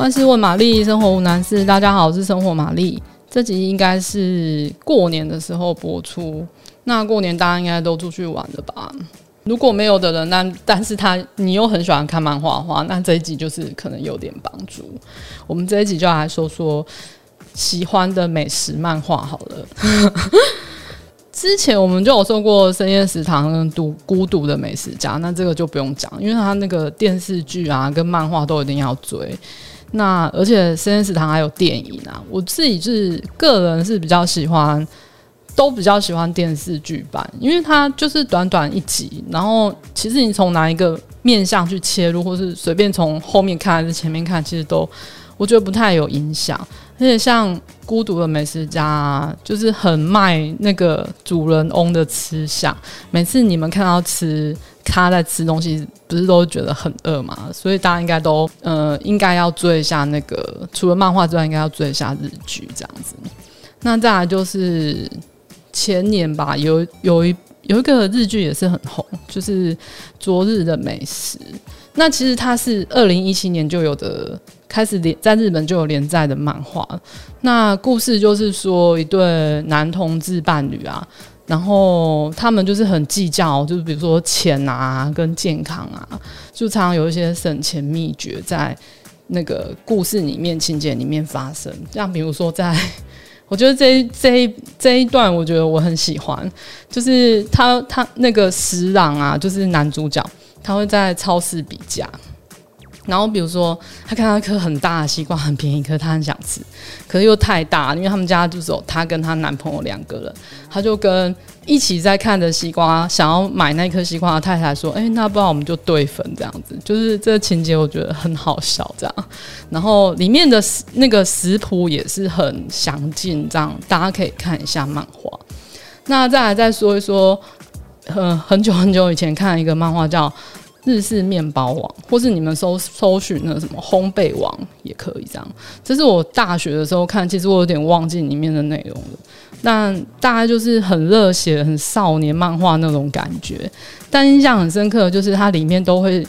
万事问玛丽，生活无难事。大家好，我是生活玛丽。这集应该是过年的时候播出。那过年大家应该都出去玩了吧？如果没有的人，那但是他你又很喜欢看漫画的话，那这一集就是可能有点帮助。我们这一集就来说说喜欢的美食漫画好了。之前我们就有说过《深夜食堂》《独孤独的美食家》，那这个就不用讲，因为他那个电视剧啊跟漫画都一定要追。那而且《深夜食堂》还有电影啊，我自己是个人是比较喜欢，都比较喜欢电视剧版，因为它就是短短一集，然后其实你从哪一个面向去切入，或是随便从后面看还是前面看，其实都我觉得不太有影响。而且像《孤独的美食家》啊，就是很卖那个主人翁的吃相，每次你们看到吃。他在吃东西，不是都觉得很饿嘛？所以大家应该都呃，应该要追一下那个，除了漫画之外，应该要追一下日剧这样子。那再来就是前年吧，有有一有一个日剧也是很红，就是《昨日的美食》。那其实它是二零一七年就有的，开始连在日本就有连载的漫画。那故事就是说一对男同志伴侣啊。然后他们就是很计较，就是比如说钱啊，跟健康啊，就常常有一些省钱秘诀在那个故事里面、情节里面发生。像比如说在，我觉得这一这一这一段，我觉得我很喜欢，就是他他那个十郎啊，就是男主角，他会在超市比价。然后比如说，他看到一颗很大的西瓜，很便宜，可是他很想吃，可是又太大，因为他们家就只有他跟他男朋友两个人，他就跟一起在看的西瓜，想要买那颗西瓜的太太说：“哎，那不然我们就对分这样子。”就是这个情节，我觉得很好笑这样。然后里面的那个食谱也是很详尽，这样大家可以看一下漫画。那再来再说一说，呃，很久很久以前看一个漫画叫。日式面包王，或是你们搜搜寻那什么烘焙王也可以这样。这是我大学的时候看，其实我有点忘记里面的内容了。但大概就是很热血、很少年漫画那种感觉。但印象很深刻就是它里面都会，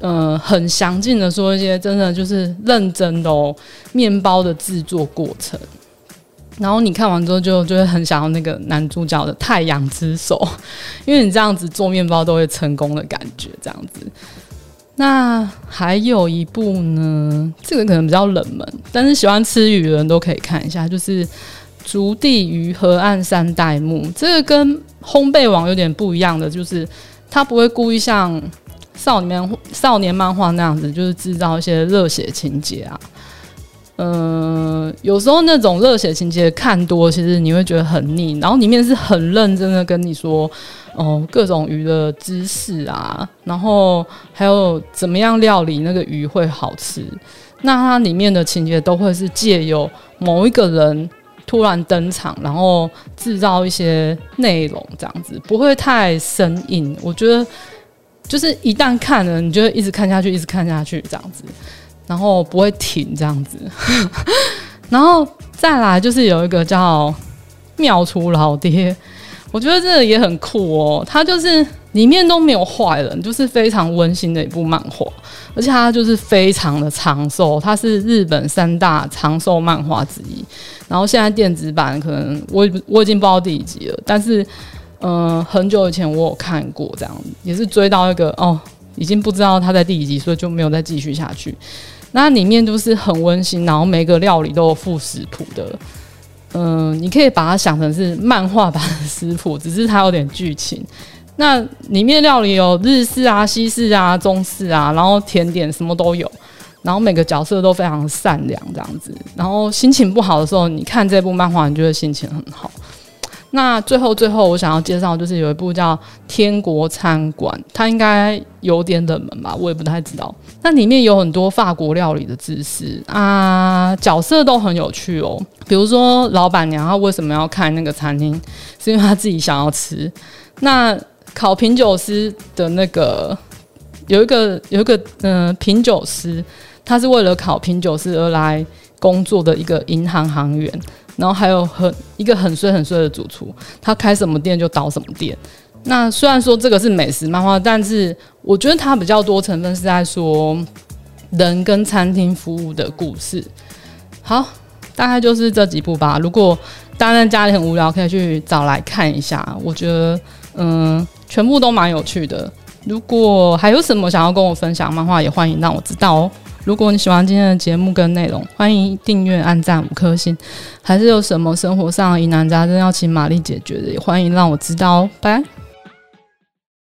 呃，很详尽的说一些真的就是认真的哦，面包的制作过程。然后你看完之后就就会很想要那个男主角的太阳之手，因为你这样子做面包都会成功的感觉，这样子。那还有一部呢，这个可能比较冷门，但是喜欢吃鱼的人都可以看一下，就是《竹地鱼河岸三代目》。这个跟烘焙王有点不一样的，就是他不会故意像少年少年漫画那样子，就是制造一些热血情节啊。嗯、有时候那种热血情节看多，其实你会觉得很腻。然后里面是很认真的跟你说，哦，各种鱼的知识啊，然后还有怎么样料理那个鱼会好吃。那它里面的情节都会是借由某一个人突然登场，然后制造一些内容，这样子不会太生硬。我觉得就是一旦看了，你就会一直看下去，一直看下去，这样子。然后不会停这样子，然后再来就是有一个叫妙厨老爹，我觉得这个也很酷哦。它就是里面都没有坏人，就是非常温馨的一部漫画，而且它就是非常的长寿，它是日本三大长寿漫画之一。然后现在电子版可能我我已经不知道第几集了，但是嗯、很久以前我有看过，这样子也是追到一个哦。已经不知道他在第几集，所以就没有再继续下去。那里面都是很温馨，然后每个料理都有附食谱的。嗯、你可以把它想成是漫画版的食谱，只是它有点剧情。那里面料理有日式啊、西式啊、中式啊，然后甜点什么都有。然后每个角色都非常善良，这样子。然后心情不好的时候，你看这部漫画，你就会心情很好。那最后最后，我想要介绍就是有一部叫《天国餐馆》，它应该有点冷门吧，我也不太知道。那里面有很多法国料理的知识啊，角色都很有趣哦。比如说老板娘她为什么要开那个餐厅，是因为她自己想要吃。那考品酒师的那个 有一个有一个嗯、品酒师，他是为了考品酒师而来工作的一个银行行员。然后还有很一个很碎很碎的主厨，他开什么店就倒什么店。那虽然说这个是美食漫画，但是我觉得它比较多成分是在说，人跟餐厅服务的故事。好，大概就是这几部吧。如果大家在家里很无聊，可以去找来看一下。我觉得，嗯，全部都蛮有趣的。如果还有什么想要跟我分享漫画，也欢迎让我知道哦。如果你喜欢今天的节目跟内容，欢迎订阅、按赞五颗星。还是有什么生活上的疑难杂症要请玛丽解决的，也欢迎让我知道哦。拜拜。